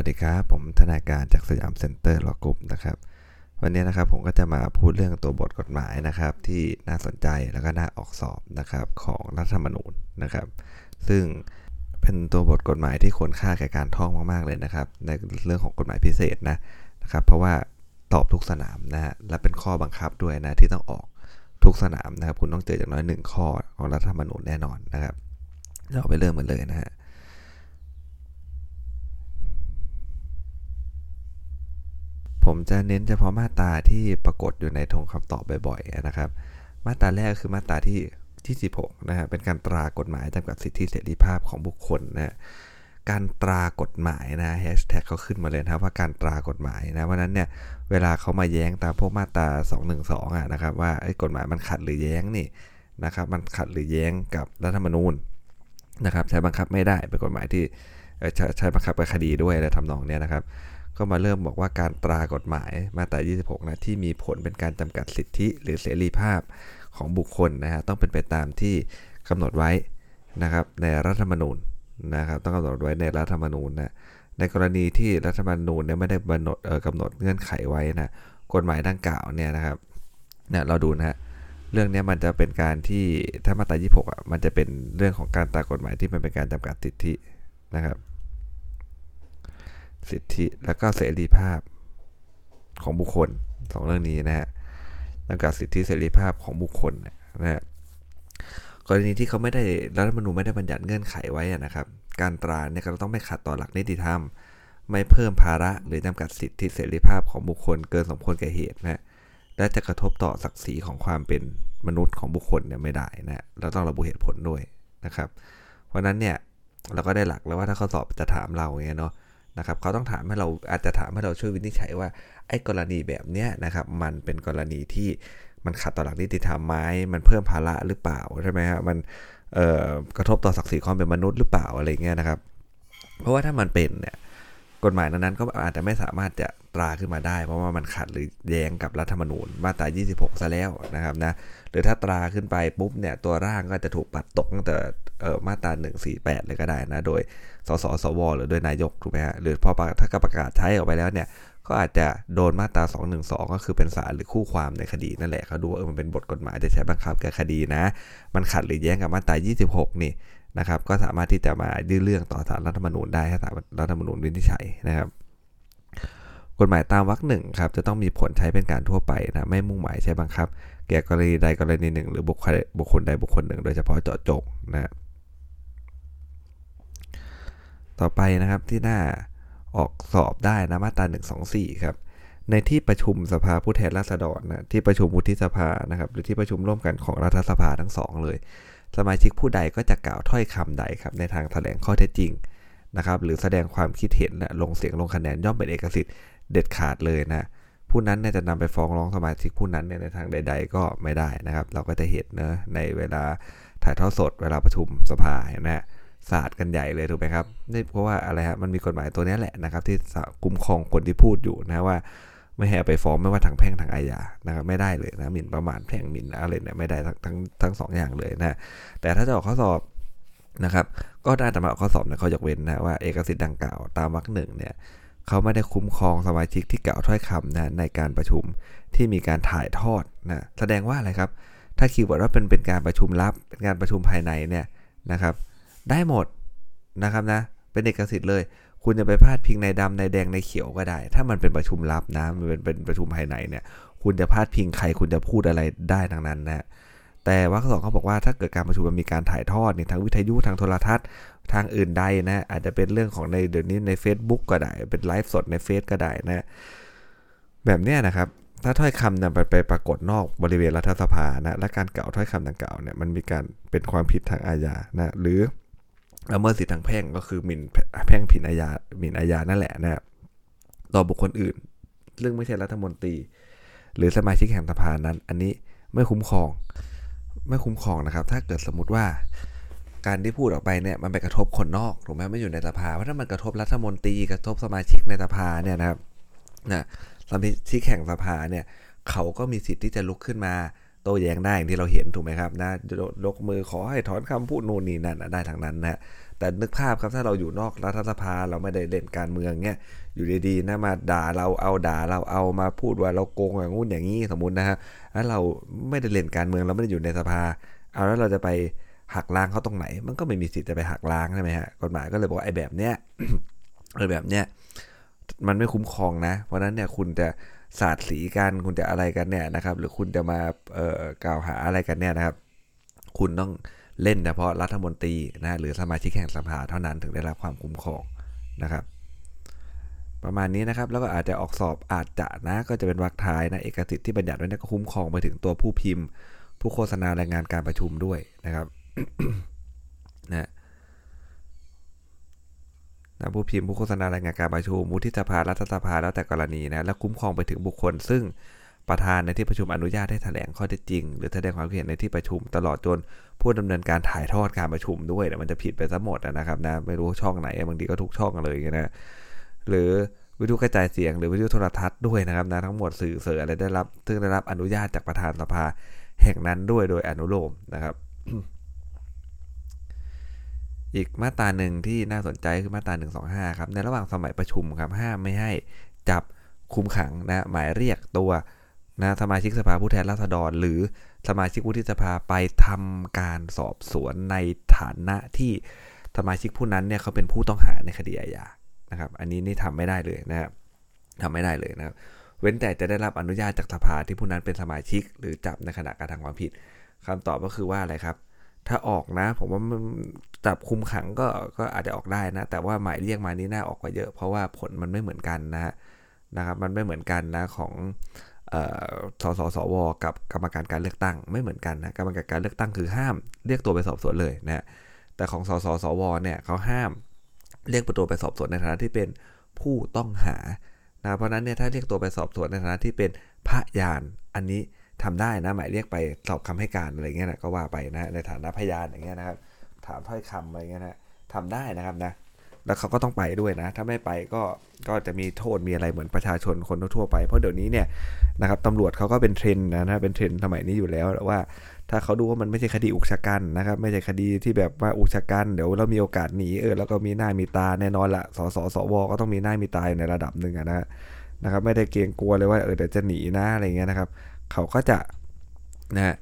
วัสดีครับ ผมธนาการจาก Siam Center Law Group นะครับ วันนี้นะครับผมก็จะมาพูดเรื่องตัวบทกฎหมายนะครับ ที่น่าสนใจแล้วก็น่าออกสอบนะครับของรัฐธรรมนูญนะครับ ซึ่งเป็นตัวบทกฎหมายที่ควรค่าแก่การท่องมากๆเลยนะครับ ในเรื่องของกฎหมายพิเศษนะนะครับ เพราะว่าตอบทุกสนามนะฮะและเป็นข้อบังคับด้วยนะที่ต้องออกทุกสนามนะครับ คุณต้องเจออย่างน้อยหนึ่งข้อของรัฐธรรมนูญแน่นอนนะครับเราไปเริ่มกันเลยนะฮะ ผมจะเน้นเฉพาะมาตราที่ปรากฏอยู่ในธงคำตอบบ่อยๆนะครับ มาตราแรกคือมาตราที่ที่ 16 นะฮะเป็นการตรากฎหมายจำกัดสิทธิเสรีภาพของบุคคลนะการตรากฎหมายนะแฮชแท็กเขาขึ้นมาเลยนะครับว่าการตรากฎหมายนะเพราะนั้นเนี่ยเวลาเขามาแย้งตามพวกมาตรา 212อะนะครับว่ากฎหมายมันขัดหรือแย้งนี่นะครับมันขัดหรือแย้งกับรัฐธรรมนูญนะครับใช้บังคับไม่ได้เป็นกฎหมายที่ใช้ใช้บังคับกับคดีด้วยอะไรทำนองเนี้ยนะครับ ก็มาเริ่มบอกว่าการตรากฎหมายมาตรา 26 นะที่มีผลเป็นการจำกัดสิทธิหรือเสรีภาพของบุคคลนะฮะต้องเป็นไปตามที่กำหนดไว้นะครับในรัฐธรรมนูญนะครับต้องกำหนดไว้ในรัฐธรรมนูญนะในกรณีที่รัฐธรรมนูญเนี่ยไม่ได้กำหนดเออกำหนดเงื่อนไขไว้นะกฎหมายดังกล่าวเนี่ยนะครับเนี่ยเราดูนะฮะเรื่องนี้มันจะเป็นการที่ถ้ามาตรา 26อะมันจะเป็นเรื่องของการตรากฎหมายที่มันเป็นการจำกัดสิทธินะครับ สิทธิและก็เสรีภาพของบุคคลสองเรื่องนี้นะฮะจำกัดสิทธิเสรีภาพของบุคคลนะฮะกรณีที่เขาไม่ได้รัฐธรรมนูญไม่ได้บัญญัติเงื่อนไขไว้นะครับ การตราเนี่ยก็ต้องไม่ขัดต่อหลักนิติธรรม ไม่เพิ่มภาระหรือจำกัดสิทธิเสรีภาพของบุคคลเกินสมควรแก่เหตุนะและจะกระทบต่อศักดิ์ศรีของความเป็นมนุษย์ของบุคคลเนี่ยไม่ได้นะเราต้องระบุเหตุผลด้วยนะครับ เพราะนั้นเนี่ยเราก็ได้หลักแล้วว่าถ้าเขาสอบจะถามเราเงี้ยเนาะ นะครับเขาต้องถามให้เราอาจจะถามให้เราช่วยวินิจฉัยว่าไอ้กรณีแบบเนี้ยนะครับมันเป็นกรณีที่มันขัดต่อหลักนิติธรรมไหมมันเพิ่มภาระหรือเปล่าใช่ไหมฮะมันกระทบต่อศักดิ์ศรีความเป็นมนุษย์หรือเปล่าอะไรเงี้ยนะครับ เพราะว่าถ้ามันเป็นเนี่ย กฎหมายนั้นๆก็อาจจะไม่สามารถจะตราขึ้นมาได้ เพราะว่ามันขัดหรือแย้งกับรัฐธรรมนูญมาตรา 26 ซะแล้วนะครับนะหรือถ้าตราขึ้นไปปุ๊บเนี่ยตัวร่างก็จะถูกปัดตกตั้งแต่มาตรา 148 เลยก็ได้นะ โดยสสสวหรือโดยนายกถูกไหมฮะหรือพอถ้าประกาศใช้ออกไปแล้วเนี่ยก็อาจจะโดนมาตรา 212 ก็คือเป็นศาลหรือคู่ความในคดีนั่นแหละเขาดูว่าเออมันเป็นบทกฎหมายจะใช้บังคับแก่คดีนะ มันขัดหรือแย้งกับมาตรา 26 นี่ นะครับ ก็สามารถที่จะมายื่นเรื่องต่อศาลรัฐธรรมนูญได้ให้ศาลรัฐธรรมนูญวินิจฉัยนะครับกฎหมายตามวรรคหนึ่งครับจะต้องมีผลใช้เป็นการทั่วไปนะไม่มุ่งหมายใช้บังคับ แก่กรณีใดกรณีหนึ่ง หรือบุคคลบุคคลใดบุคคลหนึ่ง โดยเฉพาะเจาะจงนะต่อไปนะครับที่หน้าออกสอบได้นะมาตรา124 ครับ ในที่ประชุมสภาผู้แทนราษฎรนะที่ประชุมวุฒิสภานะครับ หรือที่ประชุมร่วมกันของรัฐสภาทั้งสองเลย สมาชิกผู้ใดก็จะกล่าวถ้อยคำใดครับในทางแถลงข้อเท็จจริงนะครับหรือแสดงความคิดเห็นและลงเสียงลงคะแนนย่อมเป็นเอกสิทธิ์เด็ดขาดเลยนะผู้นั้นเนี่ยจะนำไปฟ้องร้องสมาชิกผู้นั้นเนี่ยในทางใด ๆ ก็ไม่ได้นะครับ เราก็จะเห็นนะในเวลาถ่ายทอดสดเวลาประชุมสภานะฮะศาสตร์กันใหญ่เลยถูกไหมครับนี่เพราะว่าอะไรฮะมันมีกฎหมายตัวนี้แหละนะครับที่คุ้มครองคนที่พูดอยู่นะว่า ไม่ให้ไปฟ้องไม่ว่าทางแพ่งทางอาญานะครับไม่ได้เลยนะหมิ่นประมาทแพ่งหมิ่นอะไรเนี่ยไม่ได้ทั้งทั้งทั้งสองอย่างเลยนะแต่ถ้าจะออกข้อสอบนะครับ ก็ได้แต่มาออกข้อสอบเนี่ยเขายกเว้นนะว่าเอกสิทธิ์ดังกล่าวตามวรรคหนึ่งเนี่ยเขาไม่ได้คุ้มครองสมาชิกที่กล่าวถ้อยคำนะในการประชุมที่มีการถ่ายทอดนะแสดงว่าอะไรครับถ้า keyword ว่าเป็นเป็นการประชุมลับเป็นการประชุมภายในเนี่ยนะครับ ได้หมดนะครับนะเป็นเอกสิทธิ์เลย คุณจะไปพาดพิงนายดำนายแดงนายเขียวก็ได้ ถ้ามันเป็นประชุมลับนะมันเป็นเป็นประชุมภายในเนี่ย คุณจะพาดพิงใครคุณจะพูดอะไรได้ทั้งนั้นนะแต่วรรคสองเขาบอกว่าถ้าเกิดการประชุมมันมีการถ่ายทอดเนี่ยทางวิทยุทางโทรทัศน์ทางอื่นใดนะอาจจะเป็นเรื่องของในเดี๋ยวนี้ใน Facebook ก็ได้เป็นไลฟ์สดในเฟซก็ได้นะ แบบนี้นะครับถ้าถ้อยคำนำไปไปปรากฏนอกบริเวณรัฐสภานะและการกล่าวถ้อยคำดังกล่าวเนี่ยมันมีการเป็นความผิดทางอาญานะหรือละเมิดสิทธิทางแพ่งก็คือหมิ่น แพ่งผิดอาญาหมิ่นอาญานั่นแหละนะต่อบุคคลอื่น เรื่องไม่ใช่รัฐมนตรี หรือสมาชิกแห่งสภานั้น อันนี้ไม่คุ้มครอง ไม่คุ้มครองนะครับ ถ้าเกิดสมมติว่าการที่พูดออกไปเนี่ยมันไปกระทบคนนอกถูกไหมไม่อยู่ในสภาเพราะถ้ามันกระทบรัฐมนตรีกระทบสมาชิกในสภาเนี่ยนะครับนะสมาชิกแข่งสภาเนี่ยเขาก็มีสิทธิ์ที่จะลุกขึ้นมา ต้แย้งได้อย่างที่เราเห็นถูกไหมครับนะยกมือขอให้ถอนคำพูดนู่นนี่นั่นได้ทางนั้นนะแต่นึกภาพครับถ้าเราอยู่นอกรัฐสภาเราไม่ได้เล่นการเมืองเงี้ยอยู่ดีๆนะมาด่าเราเอาด่าเราเอามาพูดว่าเราโกงอย่างงู้นอย่างนี้สมมตินะฮะแล้วเราไม่ได้เล่นการเมืองเราไม่ได้อยู่ในสภา เอาแล้วเราจะไปหักล้างเขาตรงไหน มันก็ไม่มีสิทธิ์จะไปหักล้างใช่ไหมฮะกฎหมายก็เลยบอกไอ้แบบเนี้ยไอ้แบบเนี้ยมันไม่คุ้มครองนะ เพราะนั้นเนี่ยคุณจะ สาดสีกันคุณจะอะไรกันเนี่ยนะครับ หรือคุณจะมาเอ่อกล่าวหาอะไรกันเนี่ยนะครับ คุณต้องเล่นเฉพาะรัฐมนตรีนะหรือสมาชิกแห่งสภาเท่านั้นถึงได้รับความคุ้มครองนะครับ ประมาณนี้นะครับ แล้วก็อาจจะออกสอบอาจจะนะ ก็จะเป็นวรรคท้ายนะเอกสิทธิ์ที่บัญญัติไว้นี่ก็คุ้มครองไปถึงตัวผู้พิมพ์ ผู้โฆษณารายงานการประชุมด้วยนะครับนะ นะผู้พิมพ์ผู้โฆษณารายงานการประชุมมุทิสภารัฐสภาแล้วแต่กรณีนะและคุ้มครองไปถึงบุคคล ซึ่งประธานในที่ประชุมอนุญาตให้แถลงข้อเท็จจริง หรือแสดงความคิดเห็นในที่ประชุมตลอดจนผู้ดำเนินการถ่ายทอดการประชุมด้วยแต่มันจะผิดไปซะหมดนะครับนะไม่รู้ช่องไหนบางทีก็ทุกช่องเลยนะหรือวิทยุกระจายเสียงหรือวิทยุโทรทัศน์ด้วยนะครับนะทั้งหมดสื่อเสออะไรได้รับ ซึ่งได้รับอนุญาตจากประธานสภาแห่งนั้นด้วยโดยอนุโลมนะครับ อีกมาตราหนึ่งที่น่าสนใจคือมาตรา125 ครับ ในระหว่างสมัยประชุมครับห้ามไม่ให้จับคุมขังนะหมายเรียกตัวนะสมาชิกสภาผู้แทนราษฎร หรือสมาชิกวุฒิสภาไปทำการสอบสวนในฐานะที่สมาชิกผู้นั้นเนี่ยเขาเป็นผู้ต้องหาในคดีอาญานะครับ อันนี้นี่ทำไม่ได้เลยนะครับทำไม่ได้เลยนะครับ เว้นแต่จะได้รับอนุญาตจากสภาที่ผู้นั้นเป็นสมาชิก หรือจับในขณะการทำความผิดคำตอบก็คือว่าอะไรครับ ถ้าออกนะ ผมว่ามันจับคุมขังก็ก็อาจจะออกได้นะ แต่ว่าหมายเรียกมานี้น่าออกกว่าเยอะ เพราะว่าผลมันไม่เหมือนกันนะนะครับ มันไม่เหมือนกันนะของสสสวกับกรรมการการเลือกตั้งไม่เหมือนกันนะกรรมการการเลือกตั้งคือห้าม เรียกตัวไปสอบสวนเลยนะแต่ของสสสวเนี่ยเขาห้ามเรียกตัวไปสอบสวนในฐานะที่เป็นผู้ต้องหานะเพราะนั้นเนี่ยถ้าเรียกตัวไปสอบสวนในฐานะที่เป็นพยาน อันนี้ ทำได้นะ หมายเรียกไปสอบคำให้การอะไรเงี้ยนะก็ว่าไปนะในฐานะพยานอย่างเงี้ยนะครับ ถามถ้อยคำอะไรเงี้ยนะทำได้นะครับนะ แล้วเขาก็ต้องไปด้วยนะ ถ้าไม่ไปก็ก็จะมีโทษมีอะไรเหมือนประชาชนคนทั่วไป เพราะเดี๋ยวนี้เนี่ยนะครับตำรวจเขาก็เป็นเทรนนะนะเป็นเทรนสมัยนี้อยู่แล้วว่าถ้าเขาดูว่ามันไม่ใช่คดีอุกชะกันนะครับ ไม่ใช่คดีที่แบบว่าอุกชะกันเดี๋ยวเรามีโอกาสหนีเออแล้วก็มีหน้ามีตาแน่นอนละสสสวก็ต้องมีหน้ามีตาในระดับหนึ่งนะนะครับ ไม่ได้เกรงกลัวเลยว่าเออเดี๋ยวจะหนีนะอะไรเงี้ยนะครับ เขาก็จะนะ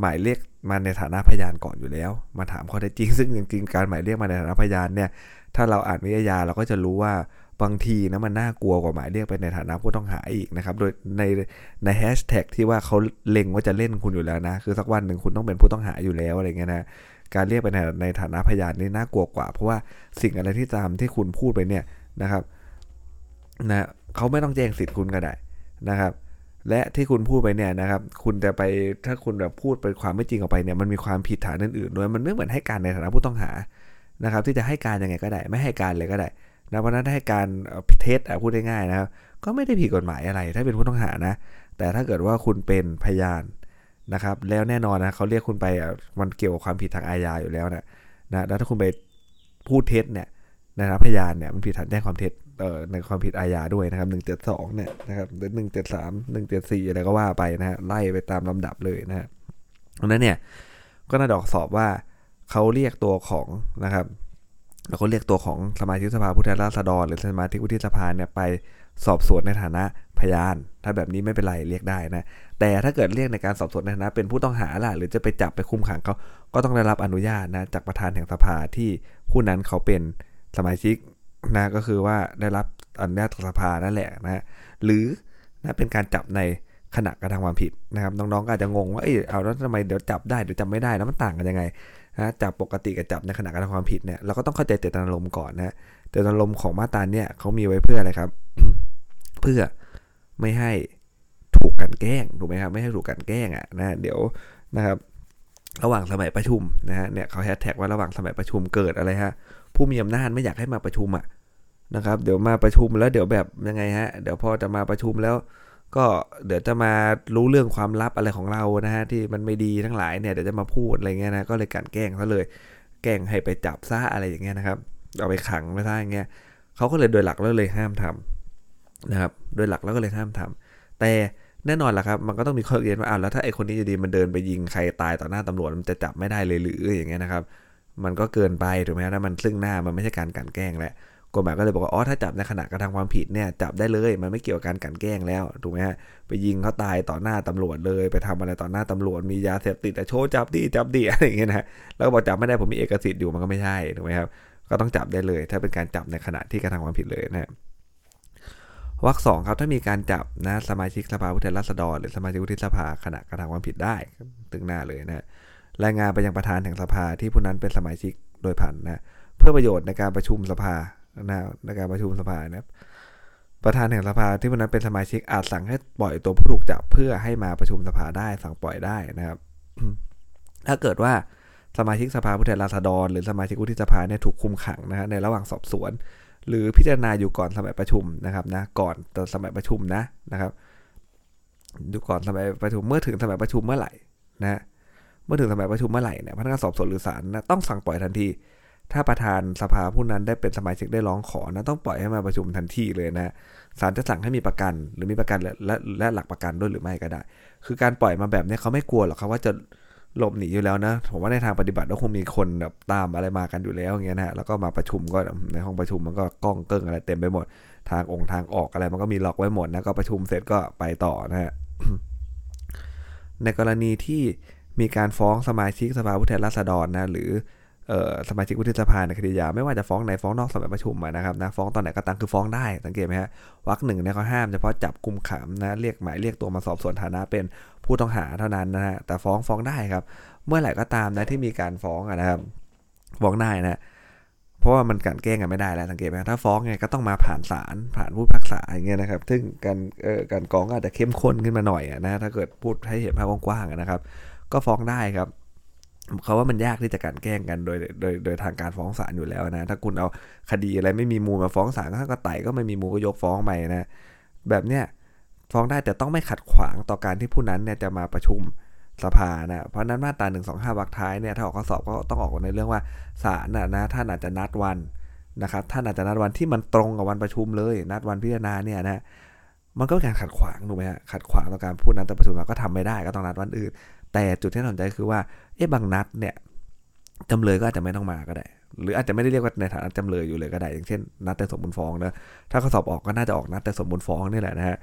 หมายเรียกมาในฐานะพยานก่อนอยู่แล้ว มาถามข้อเท็จจริง ซึ่งจริงๆการหมายเรียกมาในฐานะพยานเนี่ยถ้าเราอ่านวิทยาเราก็จะรู้ว่าบางทีนะมันน่ากลัวกว่าหมายเรียกไปในฐานะผู้ต้องหาอีกนะครับ โดยในในแฮชแท็กที่ว่าเขาเล็งว่าจะเล่นคุณอยู่แล้วนะ คือสักวันหนึ่งคุณต้องเป็นผู้ต้องหาอยู่แล้วอะไรเงี้ยนะการเรียกไปในในฐานะพยานนี่น่ากลัวกว่า เพราะว่าสิ่งอะไรที่ตามที่คุณพูดไปเนี่ยนะครับนะเขาไม่ต้องแจ้งสิทธิ์คุณก็ได้นะครับ และที่คุณพูดไปเนี่ยนะครับ คุณจะไปถ้าคุณแบบพูดเป็นความไม่จริงออกไปเนี่ยมันมีความผิดฐานอื่นๆด้วยมันไม่เหมือนให้การในฐานะผู้ต้องหานะครับ ที่จะให้การยังไงก็ได้ ไม่ให้การเลยก็ได้นะเพราะนั้นให้การเท็จพูดง่ายๆนะครับ ก็ไม่ได้ผิดกฎหมายอะไร ถ้าเป็นผู้ต้องหานะ แต่ถ้าเกิดว่าคุณเป็นพยานนะครับ แล้วแน่นอนนะเขาเรียกคุณไปมันเกี่ยวกับความผิดทางอาญาอยู่แล้วนะนะแล้วถ้าคุณไปพูดเท็จเนี่ยนะครับพยานเนี่ยมันผิดฐานแจ้งความเท็จ เอ่อในความผิดอาญาด้วยนะครับหนึ่งเจ็ดสองเนี่ยนะครับหรือหนึ่งเจ็ดสามหนึ่งเจ็ดสี่อะไรก็ว่าไปนะฮะไล่ไปตามลำดับเลยนะฮะเพราะนั้นเนี่ยก็น่าดอกสอบว่าเขาเรียกตัวของนะครับแล้วก็เรียกตัวของสมาชิกสภาผู้แทนราษฎร หรือสมาชิกวุฒิสภาเนี่ยไปสอบสวนในฐานะพยาน ถ้าแบบนี้ไม่เป็นไรเรียกได้นะ แต่ถ้าเกิดเรียกในการสอบสวนในฐานะ เป็นผู้ต้องหาล่ะ หรือจะไปจับไปคุมขังเขาก็ต้องได้รับอนุญาตนะจากประธานแห่งสภาที่ผู้นั้นเขาเป็นสมาชิก นะก็คือว่าได้รับอนุญาตจากสภานั่นแหละนะหรือนะเป็นการจับในขณะกระทำความผิดนะครับน้องๆก็อาจจะงงว่าเออเอาแล้วทำไมเดี๋ยวจับได้เดี๋ยวจำไม่ได้แล้วมันต่างกันยังไงนะจับปกติกับจับในขณะการทำความผิดเนี่ยเราก็ต้องเข้าใจเจตนารมณ์ก่อนนะเจตนารมณ์ของมาตราเนี่ยเขามีไว้เพื่ออะไรครับ เพื่อไม่ให้ถูกกันแกล้งถูกไหมครับไม่ให้ถูกกันแกล้งอะนะเดี๋ยวนะครับ ระหว่างสมัยประชุมนะฮะเนี่ยเขาแฮชแท็กว่าระหว่างสมัยประชุมเกิดอะไรฮะผู้มีอำนาจไม่อยากให้มาประชุมอะนะครับ เดี๋ยวมาประชุมแล้วเดี๋ยวแบบยังไงฮะเดี๋ยวพอจะมาประชุมแล้ว ก็เดี๋ยวจะมารู้เรื่องความลับอะไรของเรานะฮะที่มันไม่ดีทั้งหลายเนี่ยเดี๋ยวจะมาพูดอะไรเงี้ยนะก็เลยกันแกล้งเขาเลย แกล้งให้ไปจับซ่าอะไรอย่างเงี้ยนะครับเอาไปขังไม่ได้เงี้ยเขาก็เลยโดยหลักแล้วเลยห้ามทำนะครับ โดยหลักแล้วก็เลยห้ามทำแต่ แน่นอนแหละครับ มันก็ต้องมีข้อเรียนว่าอ้าวแล้วถ้าไอคนนี้จะดีมันเดินไปยิงใครตายต่อหน้าตำรวจมันจะจับไม่ได้เลยหรืออย่างเงี้ยนะครับ มันก็เกินไปถูกไหมถ้ามันซึ่งหน้ามันไม่ใช่การกันแกล้งแล้วกฎหมายก็เลยบอกว่าอ๋อถ้าจับในขณะกระทำความผิดเนี่ยจับได้เลยมันไม่เกี่ยวกับการกันแกล้งแล้วถูกไหมฮะไปยิงเขาตายต่อหน้าตำรวจเลย ไปทำอะไรต่อหน้าตำรวจมียาเสพติดแต่โชว์จับดีจับดีอะไรอย่างเงี้ยนะแล้วก็บอกจับไม่ได้ผมมีเอกสิทธิ์อยู่มันก็ไม่ใช่ถูกไหมครับก็ต้องจับได้เลย ถ้าเป็นการจับในขณะที่กระทำความผิดเลยนะ วรรคสองครับถ้ามีการจับนะสมาชิกสภาผู้แทนราษฎร หรือสมาชิกวุฒิสภาขณะกระทำความผิดได้ตึงหน้าเลยนะรายงานไปยังประธานแห่งสภาที่ผู้นั้นเป็นสมาชิกโดยผ่านนะเพื่อประโยชน์ในการประชุมสภานะในการประชุมสภานะครับประธานแห่งสภาที่ผู้นั้นเป็นสมาชิกอาจสั่งให้ปล่อยตัวผู้ถูกจับเพื่อให้มาประชุมสภาได้สั่งปล่อยได้นะครับ ถ้าเกิดว่าสมาชิกสภาผู้แทนราษฎร หรือสมาชิกวุฒิสภาเนี่ยถูกคุมขังนะฮะในระหว่างสอบสวน หรือพิจารณาอยู่ก่อนสมัยประชุมนะครับนะก่อนตอนสมัยประชุมนะนะครับอยู่ก่อนสมัยประชุมเมื่อถึงสมัยประชุมเมื่อไหร่นะเมื่อถึงสมัยประชุมเมื่อไหร่เนี่ยพนักงานสอบสวนหรือศาลนะต้องสั่งปล่อยทันที ถ้าประธานสภาผู้นั้นได้เป็นสมาชิกได้ร้องขอนะต้องปล่อยให้มาประชุมทันทีเลยนะศาลจะสั่งให้มีประกัน หรือมีประกันและและและหลักประกันด้วยหรือไม่ก็ได้ คือการปล่อยมาแบบนี้เขาไม่กลัวหรอกครับว่าจะ หลบหนีอยู่แล้วนะผมว่าในทางปฏิบัติก็คงมีคนแบบตามอะไรมากันอยู่แล้วอย่างเงี้ยนะแล้วก็มาประชุมก็ในห้องประชุมมันก็กล้องเกิ้งอะไรเต็มไปหมด ทางองค์ทางออกอะไรมันก็มีล็อกไว้หมดนะก็ประชุมเสร็จก็ไปต่อนะฮะในกรณีที่มีการฟ้องสมาชิกสภาผู้แทนราษฎรนะหรือ สมาชิกวุฒิสภาในคดียาไม่ว่าจะฟ้องในฟ้องนอกสมัยประชุมนะครับนะฟ้องตอนไหนก็ตามคือฟ้องได้สังเกตไหมฮะวรรคหนึ่งเนี่ยเขาห้ามเฉพาะจับกลุ่มขังนะเรียกหมายเรียกตัวมาสอบสวนฐานะเป็นผู้ต้องหาเท่านั้นนะฮะแต่ฟ้องฟ้องได้ครับ เมื่อไหร่ก็ตามนะที่มีการฟ้องนะครับฟ้องได้นะเพราะว่ามันกันแกล้งกันไม่ได้แล้วสังเกตไหมถ้าฟ้องไงก็ต้องมาผ่านศาลผ่านผู้พักษาอย่างเงี้ยนะครับ ซึ่งการเอ่อการกองอาจจะเข้มข้นขึ้นมาหน่อยนะถ้าเกิดพูดให้เห็นภาพกว้างๆนะครับ ก็ฟ้องได้ครับ เขาว่ามันยากที่จะการแกล้งกันโดยโดยโดยทางการฟ้องศาลอยู่แล้วนะ ถ้าคุณเอาคดีอะไรไม่มีมูลมาฟ้องศาลก็ไต่ก็ไม่มีมูลก็ยกฟ้องไปนะ แบบเนี้ยฟ้องได้แต่ต้องไม่ขัดขวางต่อการที่ผู้นั้นเนี่ยจะมาประชุมสภานะเพราะนั้นมาตรา1 2 5วรรคท้ายเนี่ยถ้าออกข้อสอบก็ต้องออกในเรื่องว่าศาลนะนะท่านอาจจะนัดวันนะครับท่านอาจจะนัดวันที่มันตรงกับวันประชุมเลย นัดวันพิจารณาเนี่ยนะ มันก็เป็นการขัดขวางถูกไหมฮะขัดขวางต่อการพูดนั้นแต่ประชุมเราก็ทำไม่ได้ก็ต้องนัดวันอื่น แต่จุดที่น่าสนใจคือว่าเอ๊ะบางนัดเนี่ยจำเลยก็อาจจะไม่ต้องมาก็ได้ หรืออาจจะไม่ได้เรียกว่าในฐานะจำเลยอยู่เลยก็ได้ อย่างเช่น นัดแต่สมบูรณ์ฟ้องนะถ้าเข้อสอบออกก็น่าจะออกนัดแต่สมบูรณ์ฟ้องนี่แหละนะฮะ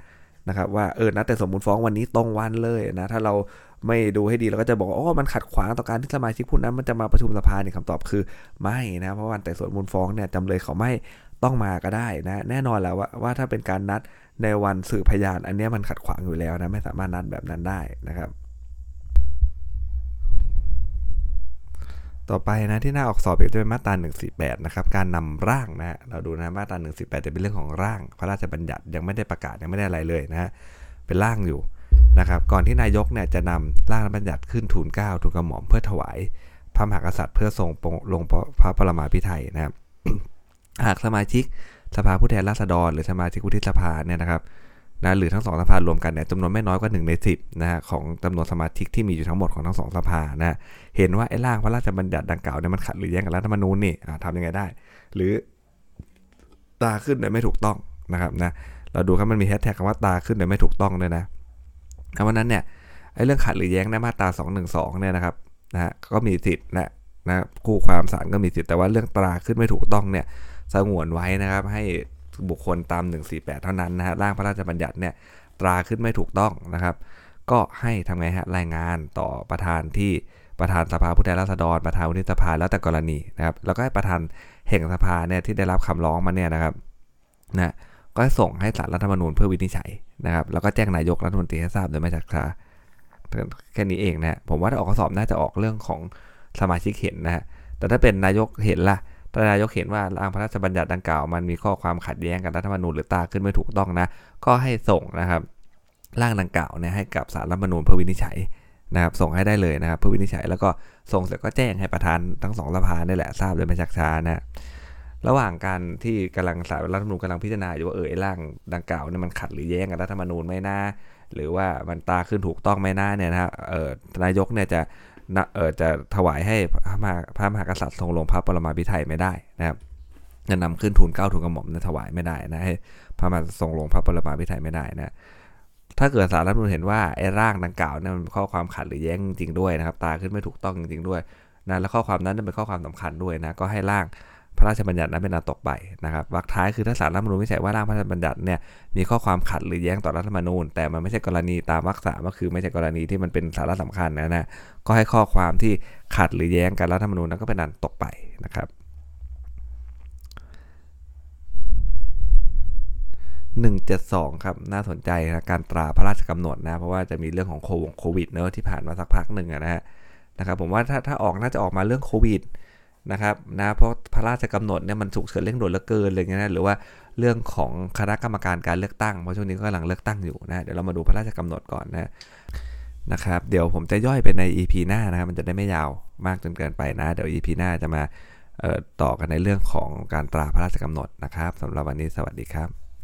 นะครับว่าเออนัดแต่สมบูรณ์ฟ้องวันนี้ตรงวันเลยนะถ้าเราไม่ดูให้ดีเราก็จะบอกว่าโอ้มันขัดขวางต่อการที่สมาชิกผู้นั้นมันจะมาประชุมสภาเนี่ยคำตอบคือไม่นะเพราะวันแต่สมบูรณ์ฟ้องเนี่ยจำเลยเขาไม่ต้องมาก็ได้นะแน่นอนแล้วว่าว่าถ้าเป็นการนัด ในวันสืบพยาน อันนี้มันขัดขวางอยู่แล้วนะไม่สามารถนัดแบบนั้นได้นะครับ ต่อไปนะที่น่าออกสอบอีกจะเป็นมาตรา148นะครับการนำร่างนะเราดูนะมาตรา148 จะเป็นเรื่องของร่าง พระราชบัญญัติยังไม่ได้ประกาศยังไม่ได้อะไรเลยนะฮะเป็นร่างอยู่นะครับก่อนที่นายกเนี่ยจะนำร่างบัญญัติขึ้นทูลเกล้าทูลกระหม่อมเพื่อถวายพระมหากษัตริย์เพื่อทรงลงพระปรมาภิไธยนะครับหากสมาชิก สภาผู้แทนราษฎรหรือสมาชิกวุฒิสภาเนี่ยนะครับนะหรือทั้งสองสภารวมกันเนี่ยจำนวนไม่น้อยกว่า1ใน10นะฮะของจำนวนสมาชิกที่มีอยู่ทั้งหมดของทั้งสองสภานะเห็นว่าไอ้ร่างพระราชบัญญัติดังกล่าวเนี่ยมันขัดหรือแย้งกับรัฐธรรมนูญนี่ทำยังไงได้ หรือตาขึ้นโดยไม่ถูกต้องนะครับนะเราดูครับมันมีแฮชแท็กคำว่าตาขึ้นโดยไม่ถูกต้องด้วยนะเพราะนั้นเนี่ยไอ้เรื่องขัดหรือแย้งในมาตรา212เนี่ยนะครับนะฮะก็มีสิทธิ์นะนะคู่ความศาลก็มีสิทธิ์แต่ว่าเรื่องตราขึ้นไม่ถูกต้องเนี่ย สงวนไว้นะครับ ให้บุคคลตาม 148 เท่านั้นนะฮะร่างพระราชบัญญัติเนี่ยตราขึ้นไม่ถูกต้องนะครับ ก็ให้ทำไงฮะรายงานต่อประธานที่ประธานสภาผู้แทนราษฎรประธานวุฒิสภาแล้วแต่กรณีนะครับแล้วก็ให้ประธานแห่งสภาเนี่ยที่ได้รับคำร้องมาเนี่ยนะครับนะก็ส่งให้สารรัฐธรรมนูญเพื่อวินิจฉัยนะครับ แล้วก็แจ้งนายกรัฐมนตรีให้ทราบโดยไม่จักษาแค่นี้เองนะผมว่าถ้าออกข้อสอบน่าจะออกเรื่องของสมาชิกเห็นนะฮะแต่ถ้าเป็นนายกเห็นล่ะ ถ้านายกเห็นว่าร่างพระราชบัญญัติดังกล่าวมันมีข้อความขัดแย้งกับรัฐธรรมนูญหรือตาขึ้นไม่ถูกต้องนะ ก็ให้ส่งนะครับร่างดังกล่าวเนี่ยให้กับสารรัฐธรรมนูญเพื่อวินิจฉัยนะครับส่งให้ได้เลยนะครับเพื่อวินิจฉัยแล้วก็ส่งเสร็จก็แจ้งให้ประธานทั้งสองสภาได้แหละทราบโดยไม่ชักช้านะระหว่างการที่กำลังสารรัฐธรรมนูญกำลังพิจารณาอยู่ว่าเออร่างดังกล่าวเนี่ยมันขัดหรือแย้งกับรัฐธรรมนูญไหมนะหรือว่ามันตาขึ้นถูกต้องไหมนะเนี่ยนะเออนายกเนี่ยจะ เออจะถวายให้พระมหาพระมหากษัตริย์ทรงลงพระปรมาภิไธยไม่ได้นะครับจะนำขึ้นทูลเก้าทูลกระหม่อมนะถวายไม่ได้นะให้พระมหาทรงลงพระปรมาภิไธยไม่ได้นะถ้าเกิดสารรัฐมนุนเห็นว่าไอ้ร่างดังกล่าวเนี่ยมันข้อความขัดหรือแย้งจริงด้วยนะครับ ตาขึ้นไม่ถูกต้องจริงๆด้วยนะและข้อความนั้นเป็นข้อความสำคัญด้วยนะก็ให้ร่าง พระราชบัญญัตินั้นเป็นอันตกไปนะครับวรรคท้ายคือถ้าสารรัฐธรรมนูญวิจัยว่าร่างพระราชบัญญัติเนี่ยมีข้อความขัดหรือแย้งต่อรัฐธรรมนูญ แต่มันไม่ใช่กรณีตามวรรคสามก็คือไม่ใช่กรณีที่มันเป็นสาระสำคัญนะนะก็ให้ข้อความที่ขัดหรือแย้งกับรัฐธรรมนูญนั้นก็เป็นอันตกไปนะครับ172 ครับ น่าสนใจนะการตราพระราชกำหนดนะ เพราะว่าจะมีเรื่องของโควิดเนอะที่ผ่านมาสักพักหนึ่งนะฮะนะครับผมว่าถ้าถ้าออกน่าจะออกมาเรื่องโควิด นะครับนะเพราะพระราชกำหนดเนี่ยมันฉุกเฉินเร่งด่วนเหลือเกินอะไรเงี้ยนะหรือว่าเรื่องของคณะกรรมการการเลือกตั้งเพราะช่วงนี้ก็กำลังเลือกตั้งอยู่นะเดี๋ยวเรามาดูพระราชกำหนดก่อนนะนะครับเดี๋ยวผมจะย่อยไปใน EP หน้านะครับมันจะได้ไม่ยาวมากจนเกินไปนะ เดี๋ยว EP หน้าจะมาต่อกันในเรื่องของการตราพระราชกำหนดนะครับสำหรับวันนี้สวัสดีครับ